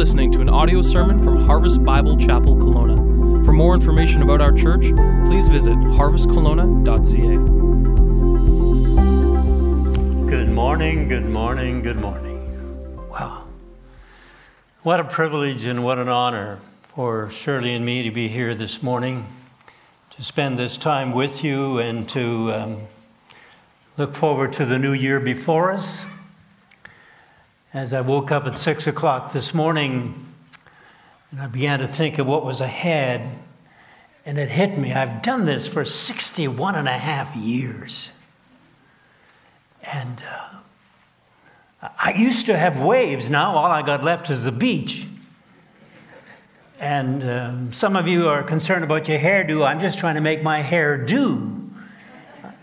listening to an audio sermon from Harvest Bible Chapel Kelowna. For more information about our church, please visit harvestkelowna.ca. Good morning, good morning, good morning. Wow. What a privilege and what an honor for Shirley and me to be here this morning, to spend this time with you and to um, look forward to the new year before us. As I woke up at six o'clock this morning and I began to think of what was ahead, and it hit me. I've done this for 61 and a half years. And uh, I used to have waves. Now all I got left is the beach. And um, some of you are concerned about your hairdo. I'm just trying to make my hair do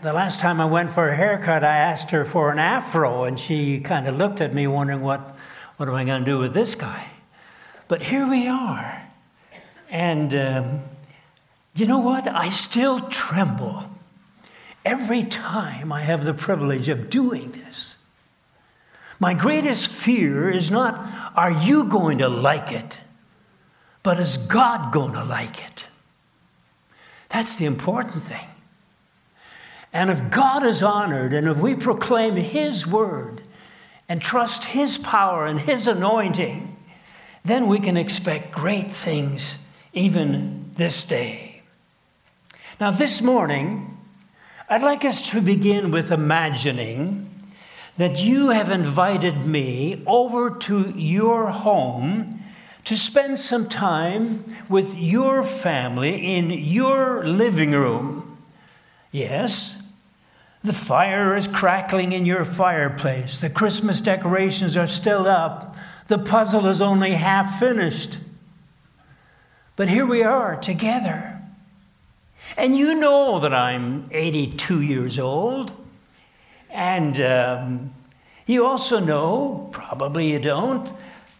the last time I went for a haircut, I asked her for an afro, and she kind of looked at me, wondering what, what am I going to do with this guy? But here we are. And um, you know what? I still tremble every time I have the privilege of doing this. My greatest fear is not, are you going to like it? But is God going to like it? That's the important thing. And if God is honored and if we proclaim His word and trust His power and His anointing, then we can expect great things even this day. Now, this morning, I'd like us to begin with imagining that you have invited me over to your home to spend some time with your family in your living room. Yes, the fire is crackling in your fireplace. The Christmas decorations are still up. The puzzle is only half finished. But here we are together. And you know that I'm 82 years old. And um, you also know, probably you don't,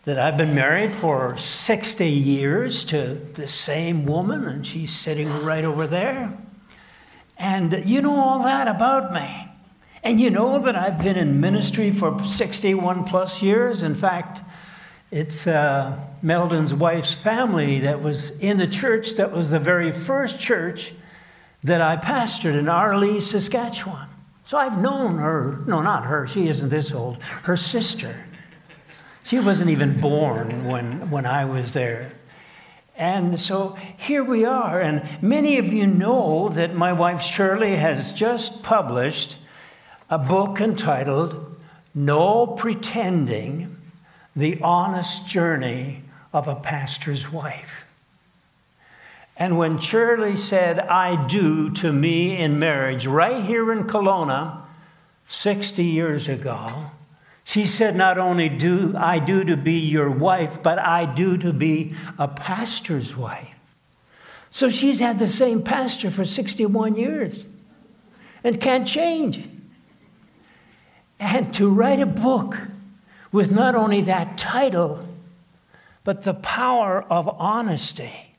that I've been married for 60 years to the same woman, and she's sitting right over there. And you know all that about me. And you know that I've been in ministry for 61 plus years. In fact, it's uh, Meldon's wife's family that was in the church that was the very first church that I pastored in Arelee, Saskatchewan. So I've known her, no, not her, she isn't this old, her sister. She wasn't even born when, when I was there. And so here we are. And many of you know that my wife Shirley has just published a book entitled No Pretending The Honest Journey of a Pastor's Wife. And when Shirley said, I do to me in marriage, right here in Kelowna, 60 years ago, she said, Not only do I do to be your wife, but I do to be a pastor's wife. So she's had the same pastor for 61 years and can't change. And to write a book with not only that title, but the power of honesty.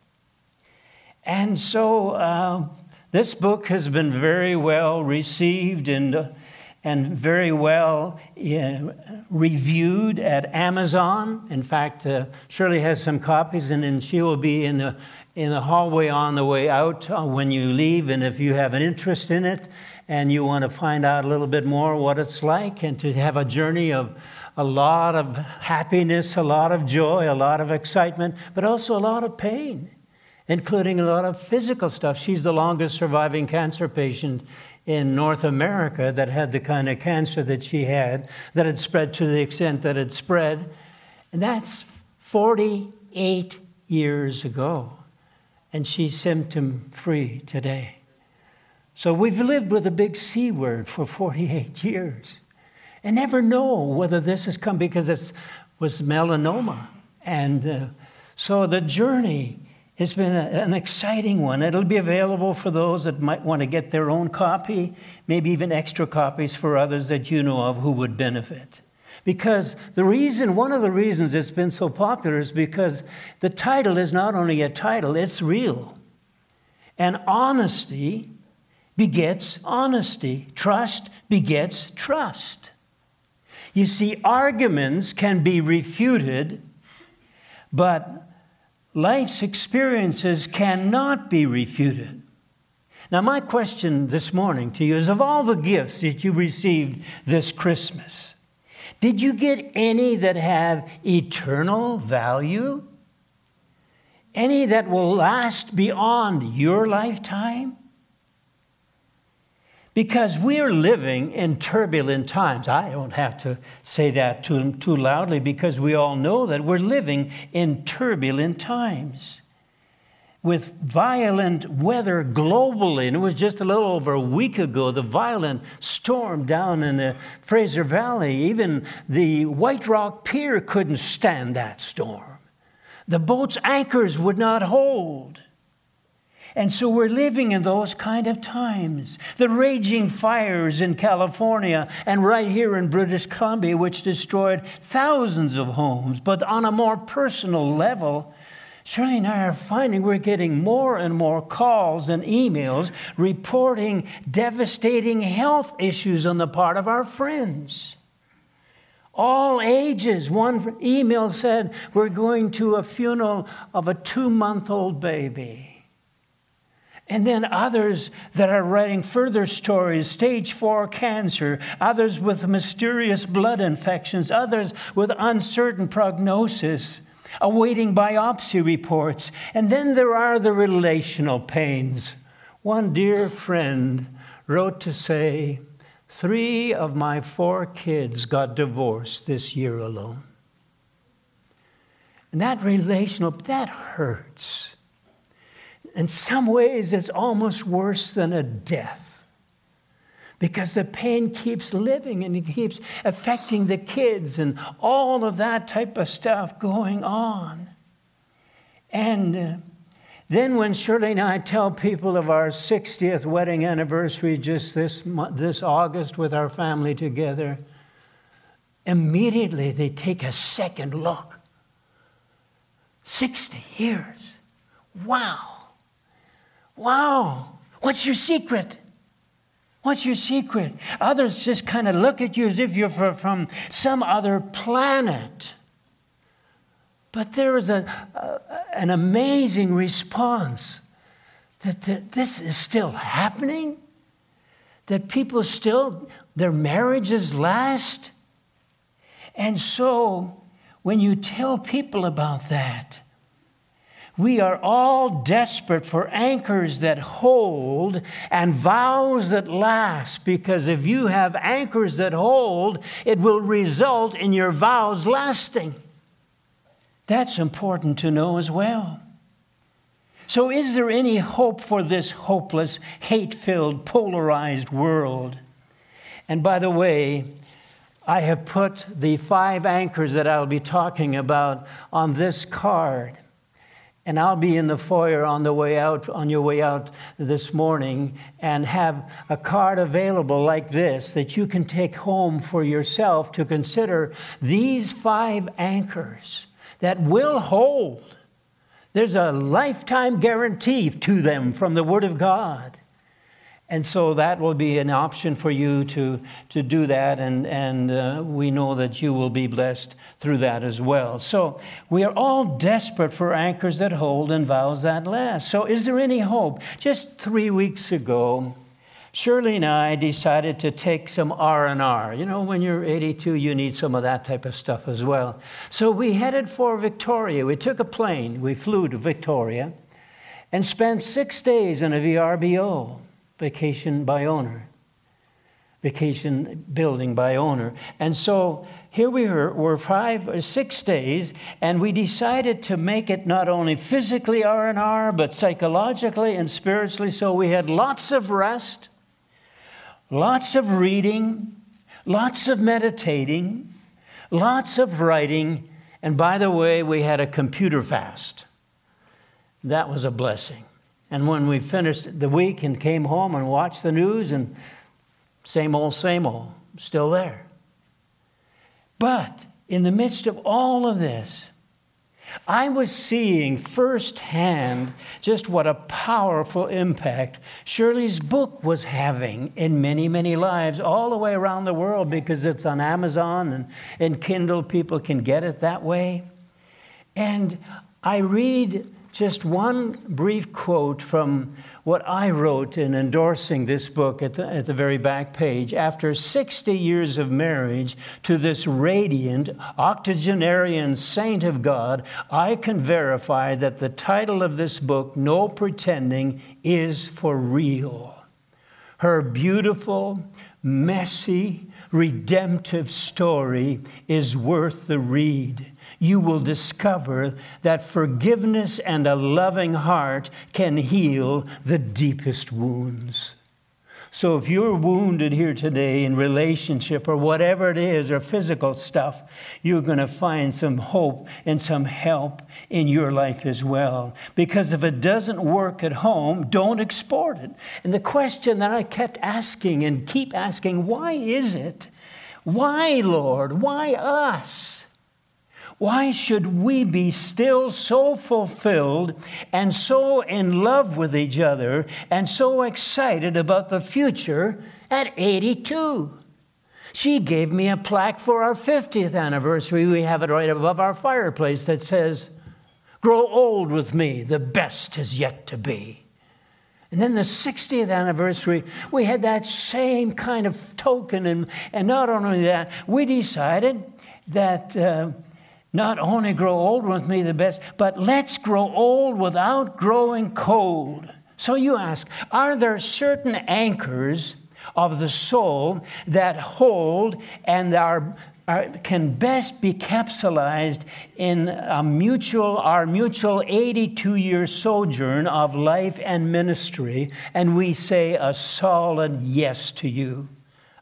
And so uh, this book has been very well received and. And very well uh, reviewed at Amazon. In fact, uh, Shirley has some copies, and then she will be in the in the hallway on the way out uh, when you leave. And if you have an interest in it and you want to find out a little bit more what it's like, and to have a journey of a lot of happiness, a lot of joy, a lot of excitement, but also a lot of pain including a lot of physical stuff. She's the longest surviving cancer patient in North America that had the kind of cancer that she had, that had spread to the extent that it spread. And that's 48 years ago. And she's symptom free today. So we've lived with a big C word for 48 years and never know whether this has come because it was melanoma. And uh, so the journey it's been a, an exciting one. It'll be available for those that might want to get their own copy, maybe even extra copies for others that you know of who would benefit. Because the reason, one of the reasons it's been so popular is because the title is not only a title, it's real. And honesty begets honesty, trust begets trust. You see, arguments can be refuted but life's experiences cannot be refuted. Now, my question this morning to you is of all the gifts that you received this Christmas, did you get any that have eternal value? Any that will last beyond your lifetime? Because we are living in turbulent times. I don't have to say that too, too loudly because we all know that we're living in turbulent times with violent weather globally. And it was just a little over a week ago, the violent storm down in the Fraser Valley. Even the White Rock Pier couldn't stand that storm. The boat's anchors would not hold. And so we're living in those kind of times. The raging fires in California and right here in British Columbia, which destroyed thousands of homes. But on a more personal level, Shirley and I are finding we're getting more and more calls and emails reporting devastating health issues on the part of our friends. All ages. One email said, We're going to a funeral of a two month old baby. And then others that are writing further stories stage four cancer, others with mysterious blood infections, others with uncertain prognosis awaiting biopsy reports. And then there are the relational pains. One dear friend wrote to say, Three of my four kids got divorced this year alone. And that relational, that hurts. In some ways, it's almost worse than a death because the pain keeps living and it keeps affecting the kids and all of that type of stuff going on. And uh, then when Shirley and I tell people of our 60th wedding anniversary just this, this August with our family together, immediately they take a second look. 60 years. Wow. Wow. What's your secret? What's your secret? Others just kind of look at you as if you're from some other planet. But there is a, a an amazing response that, that this is still happening, that people still, their marriages last. And so, when you tell people about that, we are all desperate for anchors that hold and vows that last, because if you have anchors that hold, it will result in your vows lasting. That's important to know as well. So, is there any hope for this hopeless, hate filled, polarized world? And by the way, I have put the five anchors that I'll be talking about on this card. And I'll be in the foyer on the way out, on your way out this morning, and have a card available like this that you can take home for yourself to consider these five anchors that will hold. There's a lifetime guarantee to them from the Word of God. And so that will be an option for you to, to do that, and, and uh, we know that you will be blessed through that as well. So we are all desperate for anchors that hold and vows that last. So is there any hope? Just three weeks ago, Shirley and I decided to take some R&R. You know, when you're 82, you need some of that type of stuff as well. So we headed for Victoria. We took a plane. We flew to Victoria and spent six days in a VRBO vacation by owner, vacation building by owner. And so here we were, were five or six days, and we decided to make it not only physically R&R, but psychologically and spiritually. So we had lots of rest, lots of reading, lots of meditating, lots of writing, and by the way, we had a computer fast. That was a blessing. And when we finished the week and came home and watched the news, and same old, same old, still there. But in the midst of all of this, I was seeing firsthand just what a powerful impact Shirley's book was having in many, many lives all the way around the world because it's on Amazon and in Kindle, people can get it that way. And I read just one brief quote from what I wrote in endorsing this book at the, at the very back page. After 60 years of marriage to this radiant octogenarian saint of God, I can verify that the title of this book, No Pretending, is for real. Her beautiful, messy, redemptive story is worth the read you will discover that forgiveness and a loving heart can heal the deepest wounds. So, if you're wounded here today in relationship or whatever it is, or physical stuff, you're going to find some hope and some help in your life as well. Because if it doesn't work at home, don't export it. And the question that I kept asking and keep asking why is it? Why, Lord? Why us? Why should we be still so fulfilled and so in love with each other and so excited about the future at 82? She gave me a plaque for our 50th anniversary. We have it right above our fireplace that says, Grow old with me, the best is yet to be. And then the 60th anniversary, we had that same kind of token. And, and not only that, we decided that. Uh, not only grow old with me the best, but let's grow old without growing cold. So you ask, are there certain anchors of the soul that hold and are, are, can best be capsulized in a mutual, our mutual 82 year sojourn of life and ministry? And we say a solid yes to you.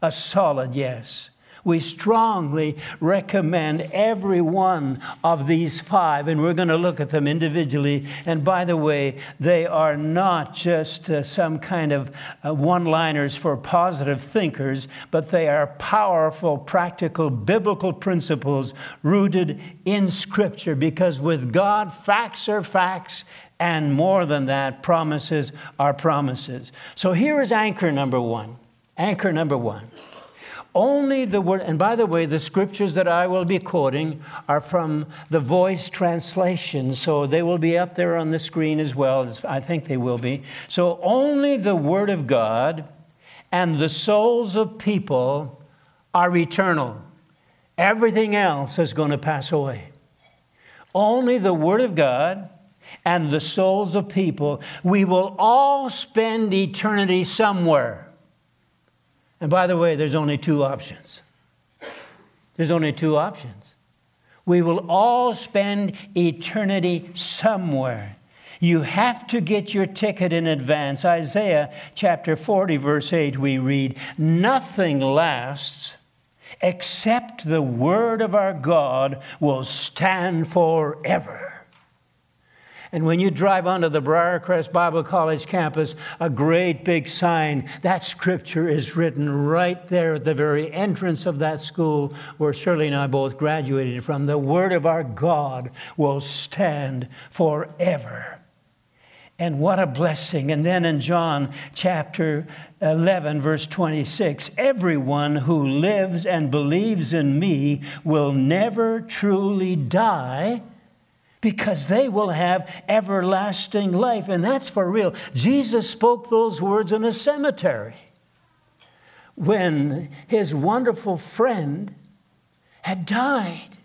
A solid yes we strongly recommend every one of these five, and we're going to look at them individually. And by the way, they are not just uh, some kind of uh, one liners for positive thinkers, but they are powerful, practical, biblical principles rooted in Scripture because with God, facts are facts. And more than that, promises are promises. So here is anchor number one. Anchor number one. Only the word, and by the way, the scriptures that I will be quoting are from the voice translation, so they will be up there on the screen as well, as I think they will be. So only the word of God and the souls of people are eternal. Everything else is going to pass away. Only the word of God and the souls of people, we will all spend eternity somewhere. And by the way, there's only two options. There's only two options. We will all spend eternity somewhere. You have to get your ticket in advance. Isaiah chapter 40, verse 8, we read, Nothing lasts except the word of our God will stand forever. And when you drive onto the Briarcrest Bible College campus, a great big sign, that scripture is written right there at the very entrance of that school where Shirley and I both graduated from. The word of our God will stand forever. And what a blessing. And then in John chapter 11, verse 26, everyone who lives and believes in me will never truly die because they will have everlasting life. And that's for real. Jesus spoke those words in a cemetery when his wonderful friend had died.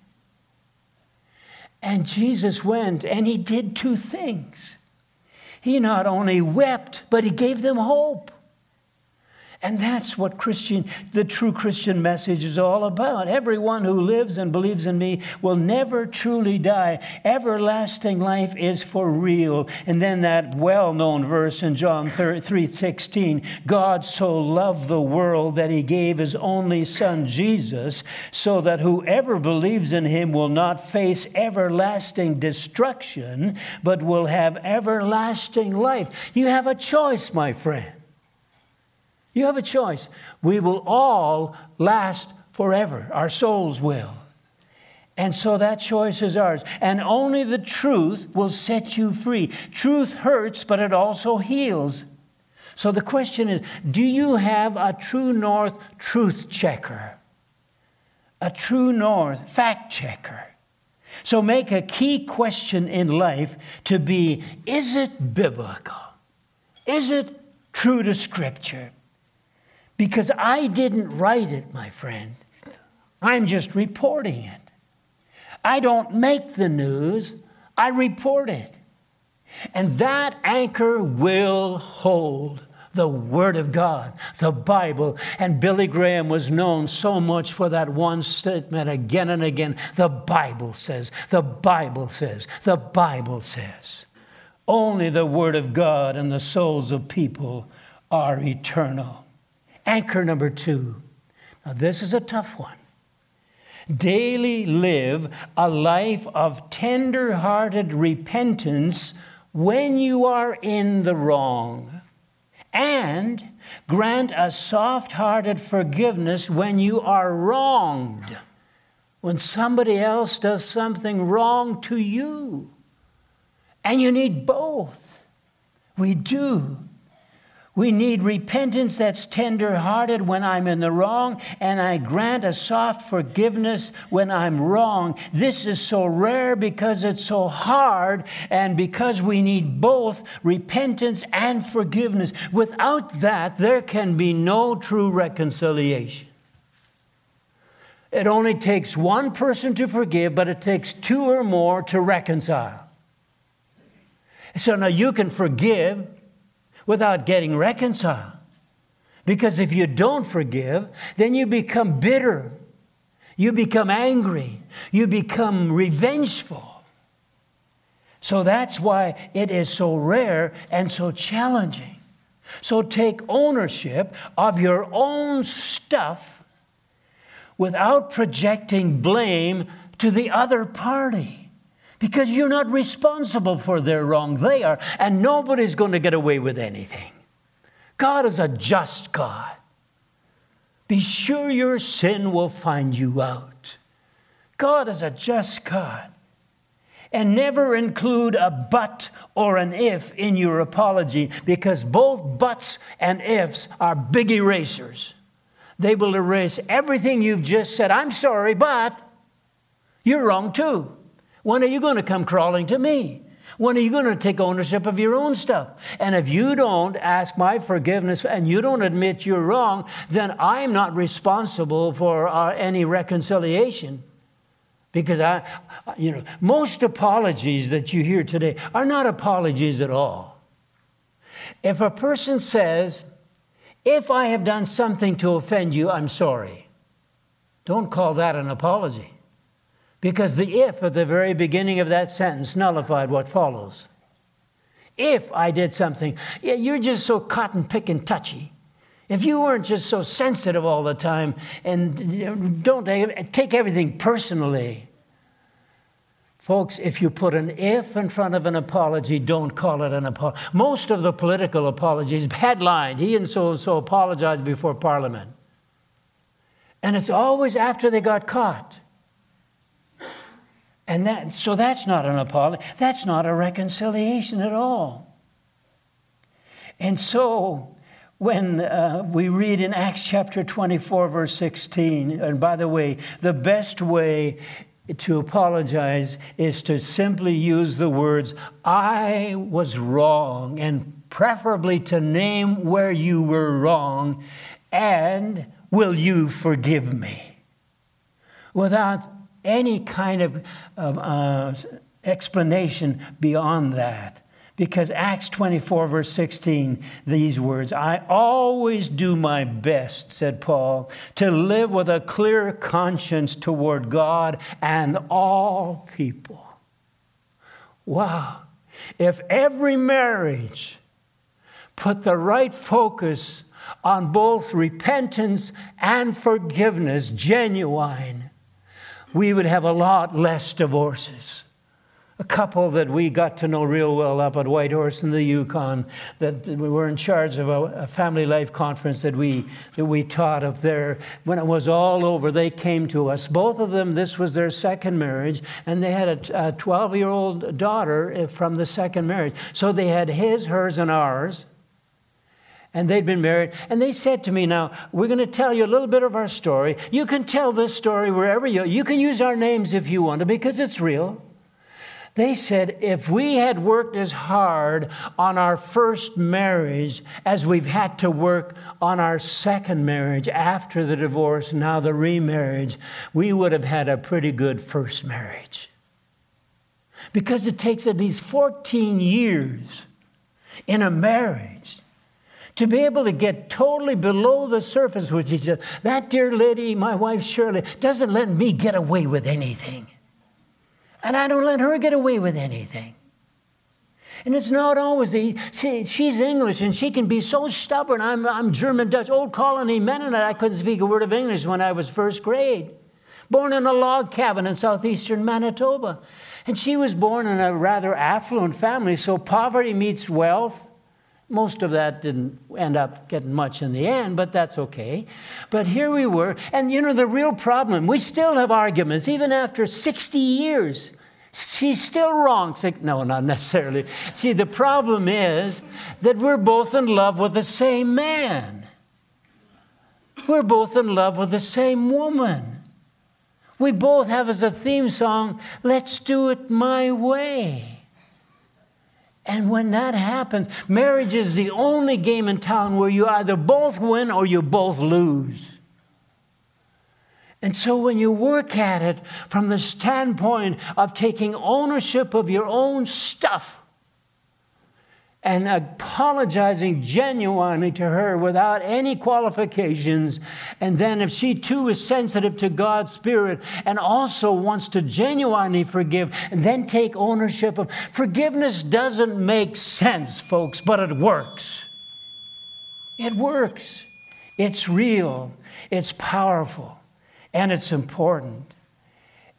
And Jesus went and he did two things. He not only wept, but he gave them hope. And that's what Christian, the true Christian message is all about. Everyone who lives and believes in me will never truly die. Everlasting life is for real. And then that well-known verse in John 3:16, God so loved the world that he gave his only son Jesus, so that whoever believes in him will not face everlasting destruction, but will have everlasting life. You have a choice, my friend. You have a choice. We will all last forever, our souls will. And so that choice is ours. And only the truth will set you free. Truth hurts, but it also heals. So the question is do you have a true north truth checker? A true north fact checker? So make a key question in life to be is it biblical? Is it true to Scripture? Because I didn't write it, my friend. I'm just reporting it. I don't make the news, I report it. And that anchor will hold the Word of God, the Bible. And Billy Graham was known so much for that one statement again and again the Bible says, the Bible says, the Bible says. Only the Word of God and the souls of people are eternal. Anchor number two. Now, this is a tough one. Daily live a life of tender hearted repentance when you are in the wrong and grant a soft hearted forgiveness when you are wronged, when somebody else does something wrong to you. And you need both. We do. We need repentance that's tender hearted when I'm in the wrong, and I grant a soft forgiveness when I'm wrong. This is so rare because it's so hard, and because we need both repentance and forgiveness. Without that, there can be no true reconciliation. It only takes one person to forgive, but it takes two or more to reconcile. So now you can forgive without getting reconciled. Because if you don't forgive, then you become bitter, you become angry, you become revengeful. So that's why it is so rare and so challenging. So take ownership of your own stuff without projecting blame to the other party because you're not responsible for their wrong. They are, and nobody's going to get away with anything. God is a just God. Be sure your sin will find you out. God is a just God. And never include a but or an if in your apology because both buts and ifs are big erasers. They will erase everything you've just said. I'm sorry, but you're wrong too. When are you going to come crawling to me? When are you going to take ownership of your own stuff? And if you don't ask my forgiveness and you don't admit you're wrong, then I'm not responsible for uh, any reconciliation. Because I, you know, most apologies that you hear today are not apologies at all. If a person says, if I have done something to offend you, I'm sorry, don't call that an apology. Because the if at the very beginning of that sentence nullified what follows. If I did something, yeah, you're just so cotton picking touchy. If you weren't just so sensitive all the time and don't take everything personally. Folks, if you put an if in front of an apology, don't call it an apology. Most of the political apologies headlined, he and so and so apologized before Parliament. And it's always after they got caught. And that, so that's not an apology. That's not a reconciliation at all. And so when uh, we read in Acts chapter 24, verse 16, and by the way, the best way to apologize is to simply use the words, I was wrong, and preferably to name where you were wrong, and will you forgive me? Without any kind of uh, explanation beyond that. Because Acts 24, verse 16, these words, I always do my best, said Paul, to live with a clear conscience toward God and all people. Wow. If every marriage put the right focus on both repentance and forgiveness, genuine, we would have a lot less divorces. A couple that we got to know real well up at Whitehorse in the Yukon, that we were in charge of a, a, family life conference that we, that we taught up there. When it was all over, they came to us. Both of them, this was their second marriage, and they had a 12 year old daughter eh, from the second marriage. So they had his, hers, and ours. And they'd been married. And they said to me, Now, we're going to tell you a little bit of our story. You can tell this story wherever you You can use our names if you want to because it's real. They said, if we had worked as hard on our first marriage as we've had to work on our second marriage after the divorce, now the remarriage, we would have had a pretty good first marriage. Because it takes at least 14 years in a marriage to be able to get totally below the surface with other. That dear lady, my wife Shirley, doesn't let me get away with anything. And I don't let her get away with anything. And it's not always the, she, she's English and she can be so stubborn. I'm, I'm German Dutch, old colony Mennonite. I couldn't speak a word of English when I was first grade. Born in a log cabin in southeastern Manitoba. And she was born in a rather affluent family, so poverty meets wealth. Most of that didn't end up getting much in the end, but that's okay. But here we were, and you know, the real problem, we still have arguments, even after 60 years. She's still wrong. No, not necessarily. See, the problem is that we're both in love with the same man. We're both in love with the same woman. We both have as a theme song, Let's Do It My Way. And when that happens, marriage is the only game in town where you either both win or you both lose. And so when you work at it from the standpoint of taking ownership of your own stuff, and apologizing genuinely to her without any qualifications. And then, if she too is sensitive to God's Spirit and also wants to genuinely forgive, and then take ownership of forgiveness, doesn't make sense, folks, but it works. It works. It's real, it's powerful, and it's important.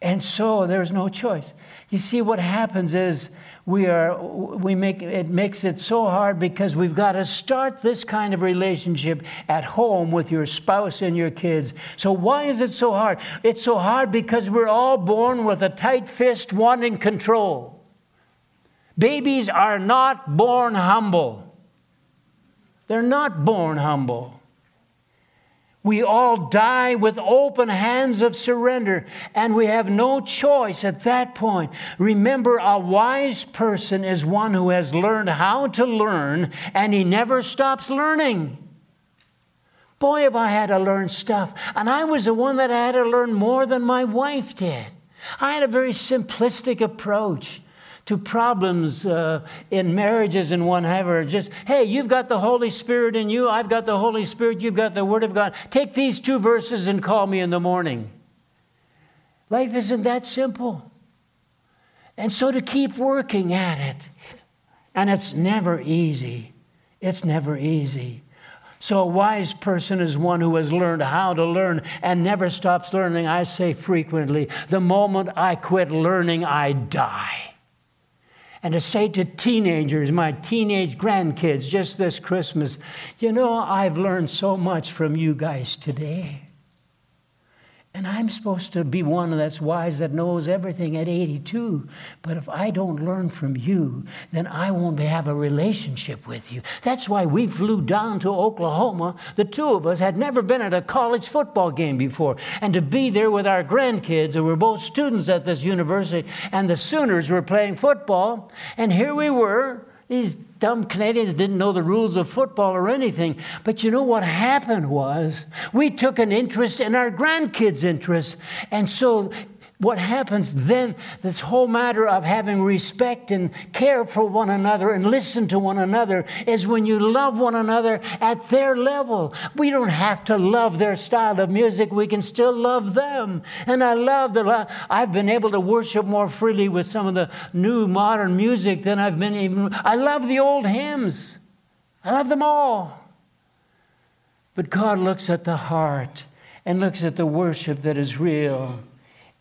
And so there's no choice. You see, what happens is we are we make it makes it so hard because we've got to start this kind of relationship at home with your spouse and your kids. So why is it so hard? It's so hard because we're all born with a tight fist wanting control. Babies are not born humble. They're not born humble we all die with open hands of surrender, and we have no choice at that point. Remember, a wise person is one who has learned how to learn, and he never stops learning. Boy, have I had to learn stuff. And I was the one that had to learn more than my wife did. I had a very simplistic approach to problems uh, in marriages and whatever. Just, hey, you've got the Holy Spirit in you, I've got the Holy Spirit, you've got the Word of God. Take these two verses and call me in the morning. Life isn't that simple. And so to keep working at it, and it's never easy. It's never easy. So, a wise person is one who has learned how to learn and never stops learning. I say frequently, the moment I quit learning, I die and to say to teenagers, my teenage grandkids, just this Christmas, you know, I've learned so much from you guys today. And I'm supposed to be one that's wise that knows everything at 82. But if I don't learn from you, then I won't have a relationship with you. That's why we flew down to Oklahoma. The two of us had never been at a college football game before. And to be there with our grandkids, who were both students at this university, and the Sooners were playing football. And here we were, these dumb Canadians didn't know the rules of football or anything. But you know what happened was we took an interest in our grandkids' interests. And so what happens then, this whole matter of having respect and care for one another and listen to one another is when you love one another at their level. We don't have to love their style of music, we can still love them. And I love that uh, I've been able to worship more freely with some of the new modern music than I've been even. I love the old hymns, I love them all. But God looks at the heart and looks at the worship that is real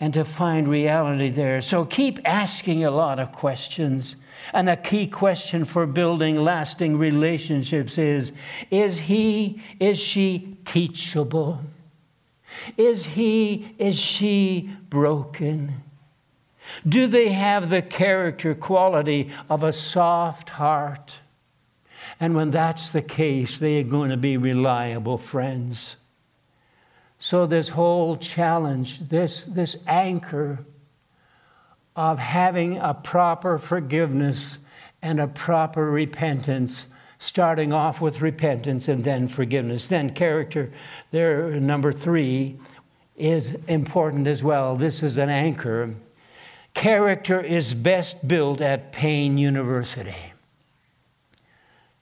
and to find reality there. So keep asking a lot of questions. And a key question for building lasting relationships is Is he, is she teachable? Is he, is she broken? Do they have the character quality of a soft heart? And when that's the case, they are going to be reliable friends. So, this whole challenge, this, this anchor of having a proper forgiveness and a proper repentance, starting off with repentance and then forgiveness. Then, character, there, number three, is important as well. This is an anchor. Character is best built at Pain University.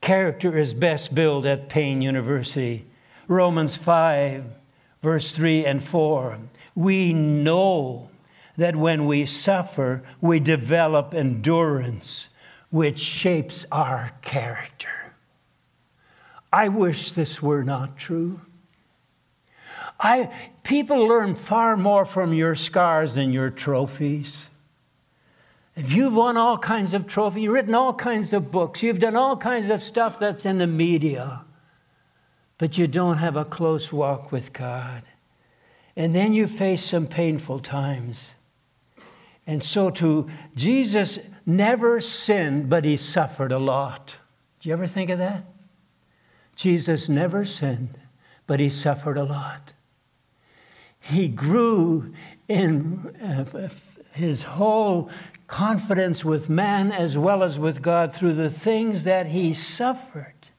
Character is best built at Pain University. Romans 5 verse 3 and 4. We know that when we suffer, we develop endurance, which shapes our character. I wish this were not true. I, people learn far more from your scars than your trophies. If you've won all kinds of trophies, you've written all kinds of books, you've done all kinds of stuff that's in the media, but you don't have a close walk with God. And then you face some painful times. And so, to Jesus never sinned, but he suffered a lot. Do you ever think of that? Jesus never sinned, but he suffered a lot. He grew in uh, his whole confidence with man as well as with God through the things that he suffered.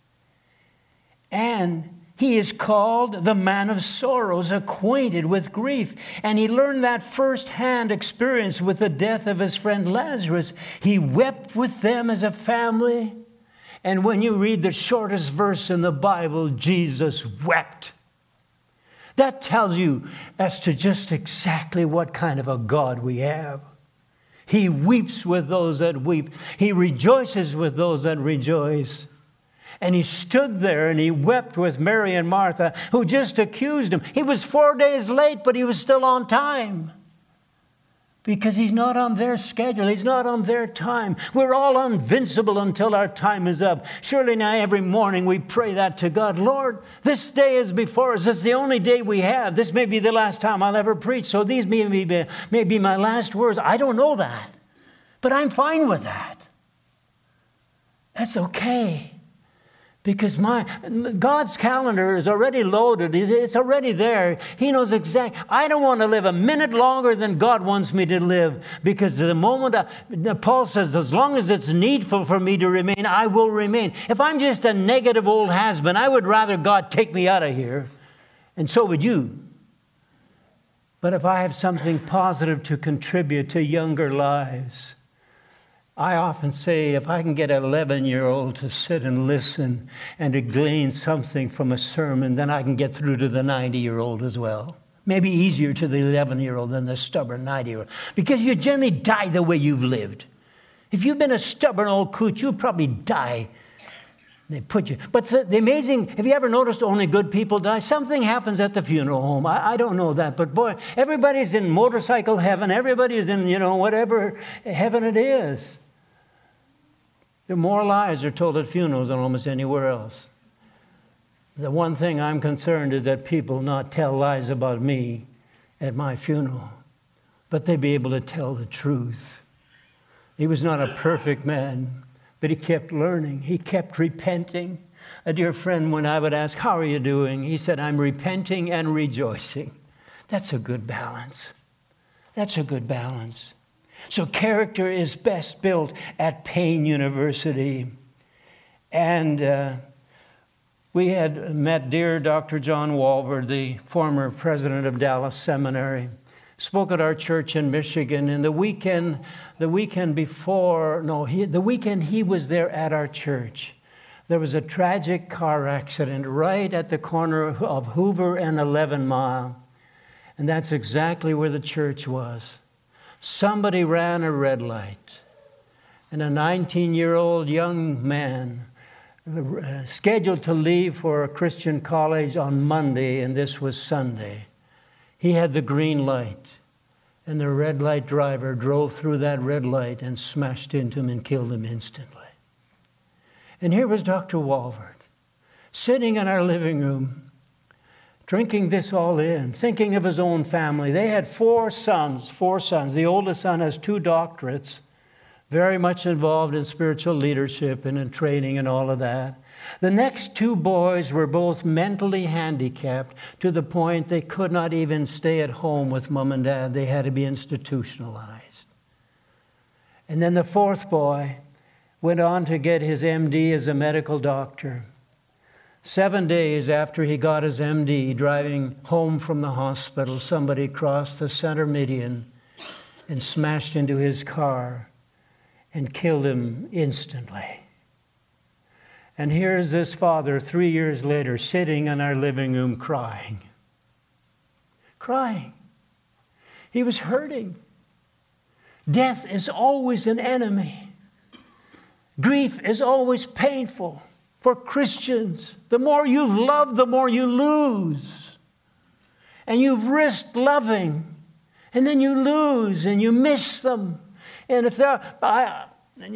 And he is called the man of sorrows, acquainted with grief. And he learned that firsthand experience with the death of his friend Lazarus. He wept with them as a family. And when you read the shortest verse in the Bible, Jesus wept. That tells you as to just exactly what kind of a God we have. He weeps with those that weep, He rejoices with those that rejoice. And he stood there and he wept with Mary and Martha, who just accused him. He was four days late, but he was still on time. Because he's not on their schedule, he's not on their time. We're all invincible until our time is up. Surely now, every morning we pray that to God Lord, this day is before us. This is the only day we have. This may be the last time I'll ever preach. So these may be, may be my last words. I don't know that. But I'm fine with that. That's okay. Because my God's calendar is already loaded. It's already there. He knows exactly. I don't want to live a minute longer than God wants me to live. Because the moment I, Paul says, as long as it's needful for me to remain, I will remain. If I'm just a negative old husband, I would rather God take me out of here. And so would you. But if I have something positive to contribute to younger lives, I often say if I can get an 11 year old to sit and listen and to glean something from a sermon, then I can get through to the 90 year old as well. Maybe easier to the 11 year old than the stubborn 90 year old because you generally die the way you've lived. If you've been a stubborn old coot, you'll probably die. They put you. But the amazing, have you ever noticed only good people die? Something happens at the funeral home. I, I don't know that, but boy, everybody's in motorcycle heaven. Everybody's in, you know, whatever heaven it is. More lies are told at funerals than almost anywhere else. The one thing I'm concerned is that people not tell lies about me at my funeral, but they be able to tell the truth. He was not a perfect man, but he kept learning. He kept repenting. A dear friend, when I would ask, How are you doing? He said, I'm repenting and rejoicing. That's a good balance. That's a good balance. So, character is best built at Pain University. And uh, we had met dear Dr. John Walvoord, the former president of Dallas Seminary, spoke at our church in Michigan. And the weekend, the weekend before, no, he, the weekend he was there at our church, there was a tragic car accident right at the corner of Hoover and 11 Mile. And that's exactly where the church was. Somebody ran a red light, and a 19 year old young man uh, scheduled to leave for a Christian college on Monday, and this was Sunday. He had the green light, and the red light driver drove through that red light and smashed into him and killed him instantly. And here was Dr. Walvoord sitting in our living room drinking this all in, thinking of his own family. They had four sons, four sons. The oldest son has two doctorates. very much involved in spiritual leadership and in training and all of that. The next two boys were both mentally handicapped to the point they could not even stay at home with mom and dad. They had to be institutionalized. And then the fourth boy went on to get his MD as a medical doctor. Seven days after he got his MD, driving home from the hospital, somebody crossed the center median and smashed into his car and killed him instantly. And here's this father three years later sitting in our living room crying. Crying. He was hurting. Death is always an enemy. Grief is always painful for Christians. The more you've loved, the more you lose. And you've risked loving, and then you lose and you miss them. And if there, I,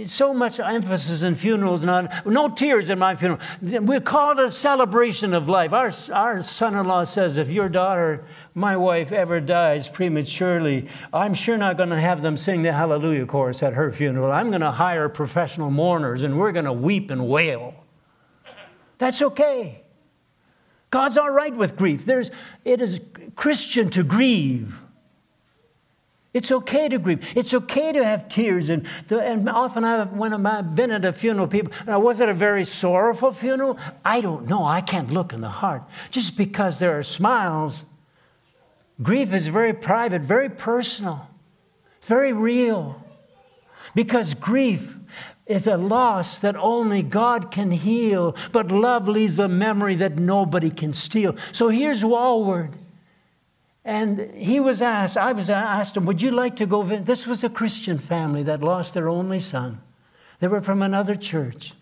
so much emphasis in funerals, not, no tears in my funeral. We call it a celebration of life. Our, our son in law says if your daughter, my wife, ever dies prematurely, I'm sure not going to have them sing the Hallelujah chorus at her funeral. I'm going to hire professional mourners and we're going to weep and wail. That's okay. God's all right with grief. There's, it is Christian to grieve. It's okay to grieve. It's okay to have tears. And, the, and often I've, when I've been at a funeral, people, now, was it a very sorrowful funeral? I don't know. I can't look in the heart. Just because there are smiles, grief is very private, very personal, very real. Because grief is a loss that only God can heal, but love leaves a memory that nobody can steal. So here's Walward. And he was asked, I was asked him, Would you like to go? This was a Christian family that lost their only son. They were from another church.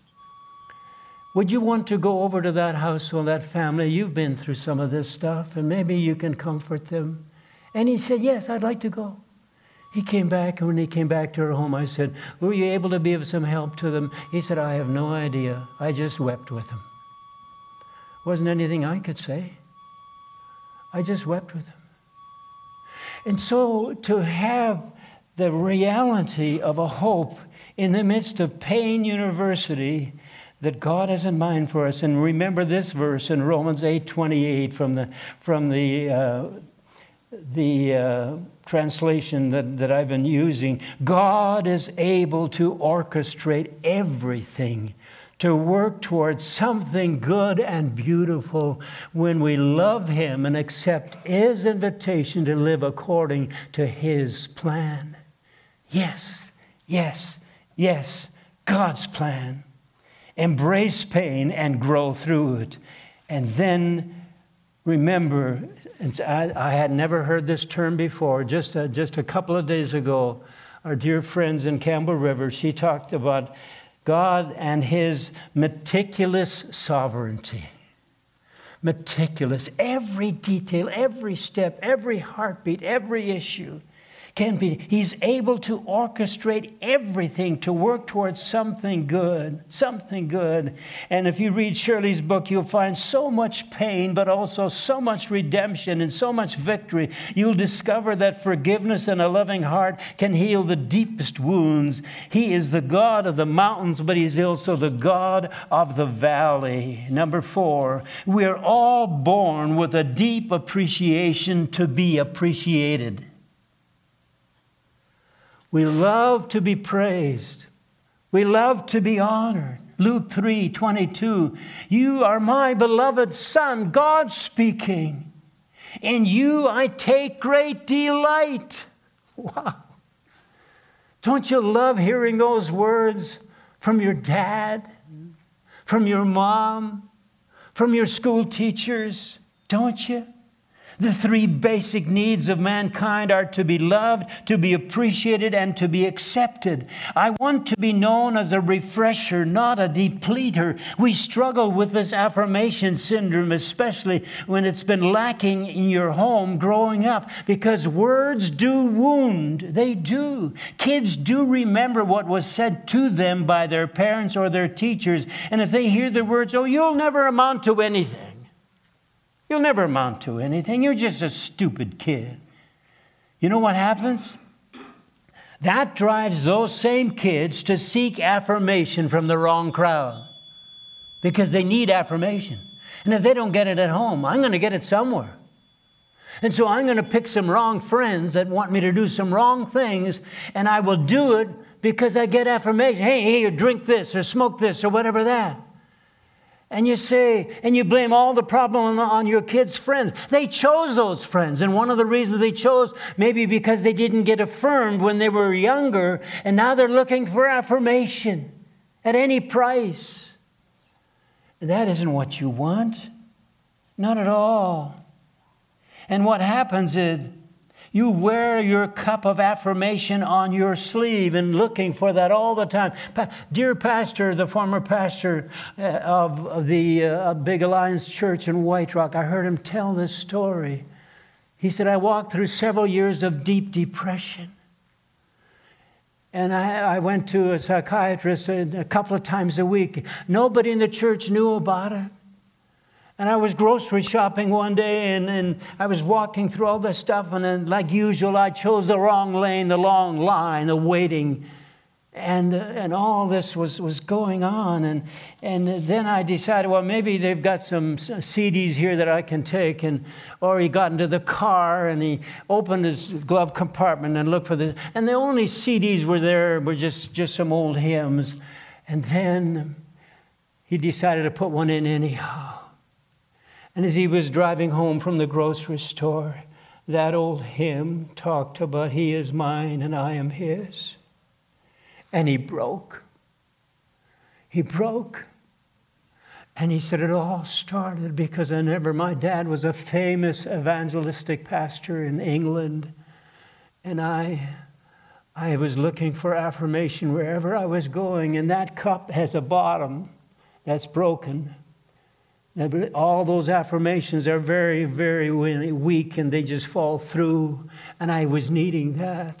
Would you want to go over to that house, household, that family? You've been through some of this stuff, and maybe you can comfort them. And he said, Yes, I'd like to go. He came back, and when he came back to her home, I said, Were you able to be of some help to them? He said, I have no idea. I just wept with them. Wasn't anything I could say. I just wept with them. And so to have the reality of a hope in the midst of pain university that God has in mind for us. And remember this verse in Romans 8 28 from the, from the, uh, the uh, translation that, that I've been using, God is able to orchestrate everything to work towards something good and beautiful when we love Him and accept His invitation to live according to His plan. Yes, yes, yes, God's plan. Embrace pain and grow through it. And then remember I, I, had never heard this term before. Just a, just a couple of days ago, our dear friends in Campbell River, she talked about God and His meticulous sovereignty. Meticulous, every detail, every step, every heartbeat, every issue can be. He's able to orchestrate everything to work towards something good, something good. And if you read Shirley's book, you'll find so much pain, but also so much redemption and so much victory. You'll discover that forgiveness and a loving heart can heal the deepest wounds. He is the God of the mountains, but He's also the God of the valley. Number four, we're all born with a deep appreciation to be appreciated. We love to be praised. We love to be honored. Luke 3 22. You are my beloved Son, God speaking. In you I take great delight. Wow. Don't you love hearing those words from your dad, from your mom, from your school teachers? Don't you? The three basic needs of mankind are to be loved, to be appreciated, and to be accepted. I want to be known as a refresher, not a depleter. We struggle with this affirmation syndrome, especially when it's been lacking in your home growing up, because words do wound. They do. Kids do remember what was said to them by their parents or their teachers, and if they hear the words, oh, you'll never amount to anything You'll never amount to anything. You're just a stupid kid. You know what happens? That drives those same kids to seek affirmation from the wrong crowd because they need affirmation. And if they don't get it at home, I'm going to get it somewhere. And so I'm going to pick some wrong friends that want me to do some wrong things, and I will do it because I get affirmation. Hey, here, drink this or smoke this or whatever that. And you say, and you blame all the problem on, your kids' friends. They chose those friends. And one of the reasons they chose, maybe because they didn't get affirmed when they were younger, and now they're looking for affirmation at any price. That isn't what you want. Not at all. And what happens is you wear your cup of affirmation on your sleeve and looking for that all the time. Pa- Dear pastor, the former pastor uh, of, of the uh, Big Alliance Church in White Rock, I heard him tell this story. He said, I walked through several years of deep depression. And I, I went to a psychiatrist a couple of times a week. Nobody in the church knew about it. And I was grocery shopping one day and, and I was walking through all this stuff, and then, like usual, I chose the wrong lane, the long line, the waiting. And, uh, and all this was, was going on. And, and then I decided, well, maybe they've got some CDs here that I can take. And, or he got into the car and he opened his glove compartment and looked for this. And the only CDs were there were just, just some old hymns. And then he decided to put one in anyhow. And as he was driving home from the grocery store, that old hymn talked about He is mine and I am His. And he broke. He broke. And he said it all started because I never, my dad was a famous evangelistic pastor in England. And I, I was looking for affirmation wherever I was going. And that cup has a bottom that's broken. All those affirmations are very, very weak and they just fall through. And I was needing that.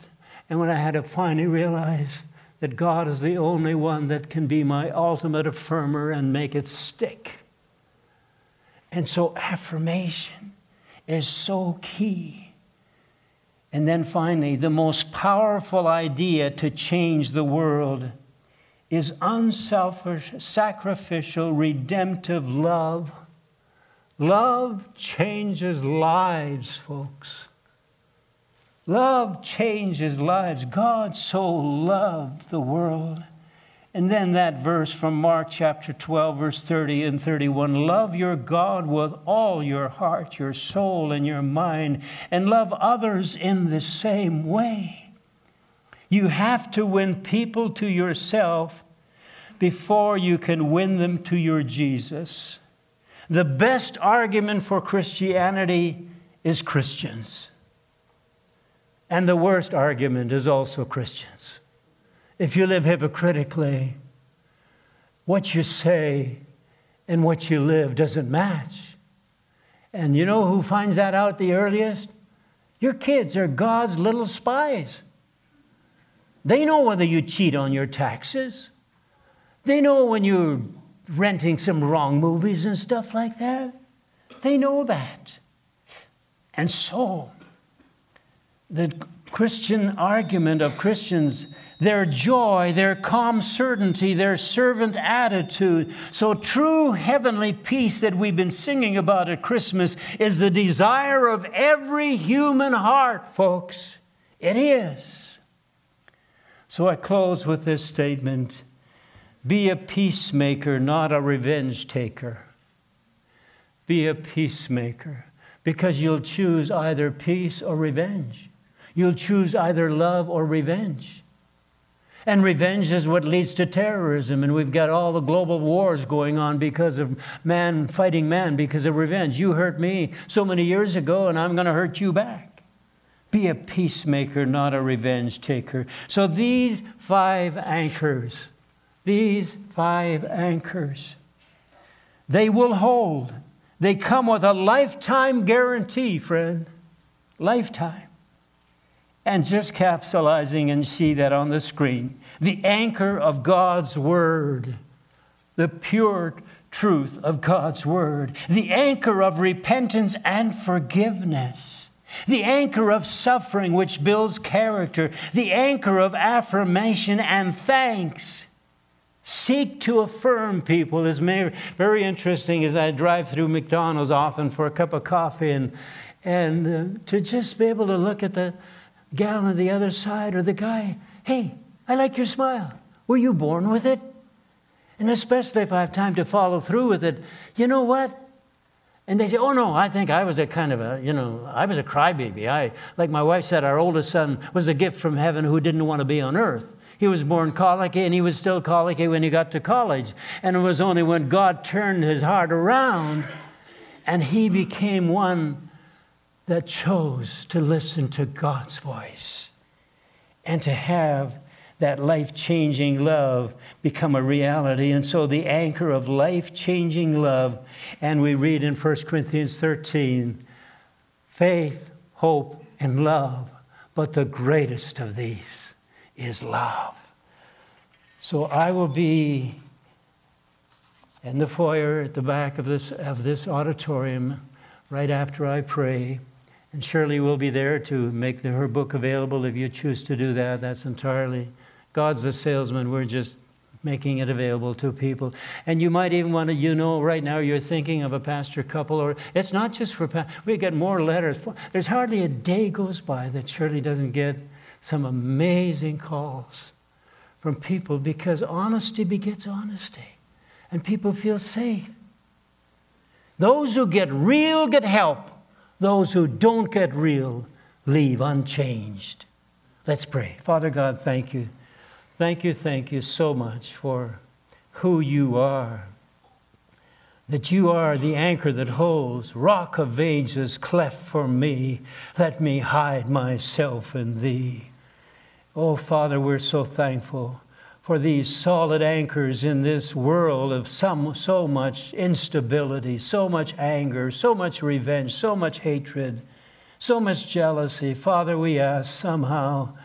And when I had to finally realize that God is the only one that can be my ultimate affirmer and make it stick. And so affirmation is so key. And then finally, the most powerful idea to change the world is unselfish, sacrificial, redemptive love. Love changes lives, folks. Love changes lives. God so loved the world. And then that verse from Mark chapter 12, verse 30 and 31 Love your God with all your heart, your soul, and your mind, and love others in the same way. You have to win people to yourself before you can win them to your Jesus. The best argument for Christianity is Christians. And the worst argument is also Christians. If you live hypocritically, what you say and what you live doesn't match. And you know who finds that out the earliest? Your kids are God's little spies. They know whether you cheat on your taxes. They know when you're renting some wrong movies and stuff like that. They know that. And so, the Christian argument of Christians, their joy, their calm certainty, their servant attitude. So, true heavenly peace that we've been singing about at Christmas is the desire of every human heart, folks. It is. So, I close with this statement be a peacemaker, not a revenge taker. Be a peacemaker because you'll choose either peace or revenge. You'll choose either love or revenge. And revenge is what leads to terrorism. And we've got all the global wars going on because of man fighting man because of revenge. You hurt me so many years ago, and I'm going to hurt you back. Be a peacemaker, not a revenge taker. So these five anchors these five anchors. They will hold. They come with a lifetime guarantee, friend. Lifetime. And just capsulizing and see that on the screen. The anchor of God's Word, the pure truth of God's Word, the anchor of repentance and forgiveness, the anchor of suffering which builds character, the anchor of affirmation and thanks. Seek to affirm people is very interesting as I drive through McDonald's often for a cup of coffee and, and uh, to just be able to look at the gal on the other side or the guy, hey, I like your smile. Were you born with it? And especially if I have time to follow through with it, you know what? And they say, oh no, I think I was a kind of a, you know, I was a crybaby. I, like my wife said, our oldest son was a gift from heaven who didn't want to be on earth. He was born colicky and he was still colicky when he got to college. And it was only when God turned his heart around and he became one that chose to listen to God's voice and to have that life changing love become a reality. And so the anchor of life changing love, and we read in 1 Corinthians 13 faith, hope, and love. But the greatest of these is love. So I will be in the foyer at the back of this, of this auditorium right after I pray. And Shirley will be there to make the, her book available if you choose to do that. That's entirely God's the salesman. We're just making it available to people. And you might even want to, you know, right now you're thinking of a pastor couple, or it's not just for, we get more letters. There's hardly a day goes by that Shirley doesn't get some amazing calls from people because honesty begets honesty, and people feel safe. Those who get real get help. Those who don't get real leave unchanged. Let's pray. Father God, thank you. Thank you, thank you so much for who you are. That you are the anchor that holds, rock of ages, cleft for me. Let me hide myself in thee. Oh, Father, we're so thankful for these solid anchors in this world of some, so much instability, so much anger, so much revenge, so much hatred, so much jealousy. Father, we ask somehow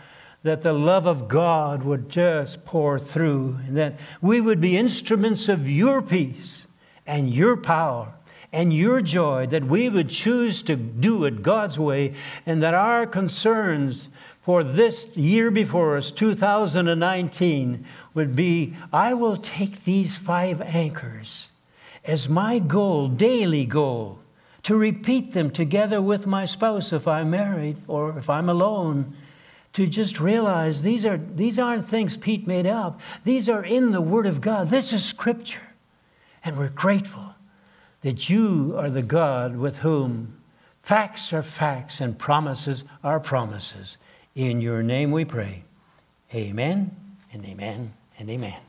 that the love of God would just pour through, and that we would be instruments of your peace and your power and your joy, that we would choose to do it God's way, and that our concerns for this year before us, 2019, would be I will take these five anchors as my goal, daily goal, to repeat them together with my spouse if I'm married or if I'm alone to just realize these, are, these aren't things Pete made up. These are in the Word of God. This is Scripture. And we're grateful that you are the God with whom facts are facts and promises are promises. In your name we pray. Amen and amen and amen.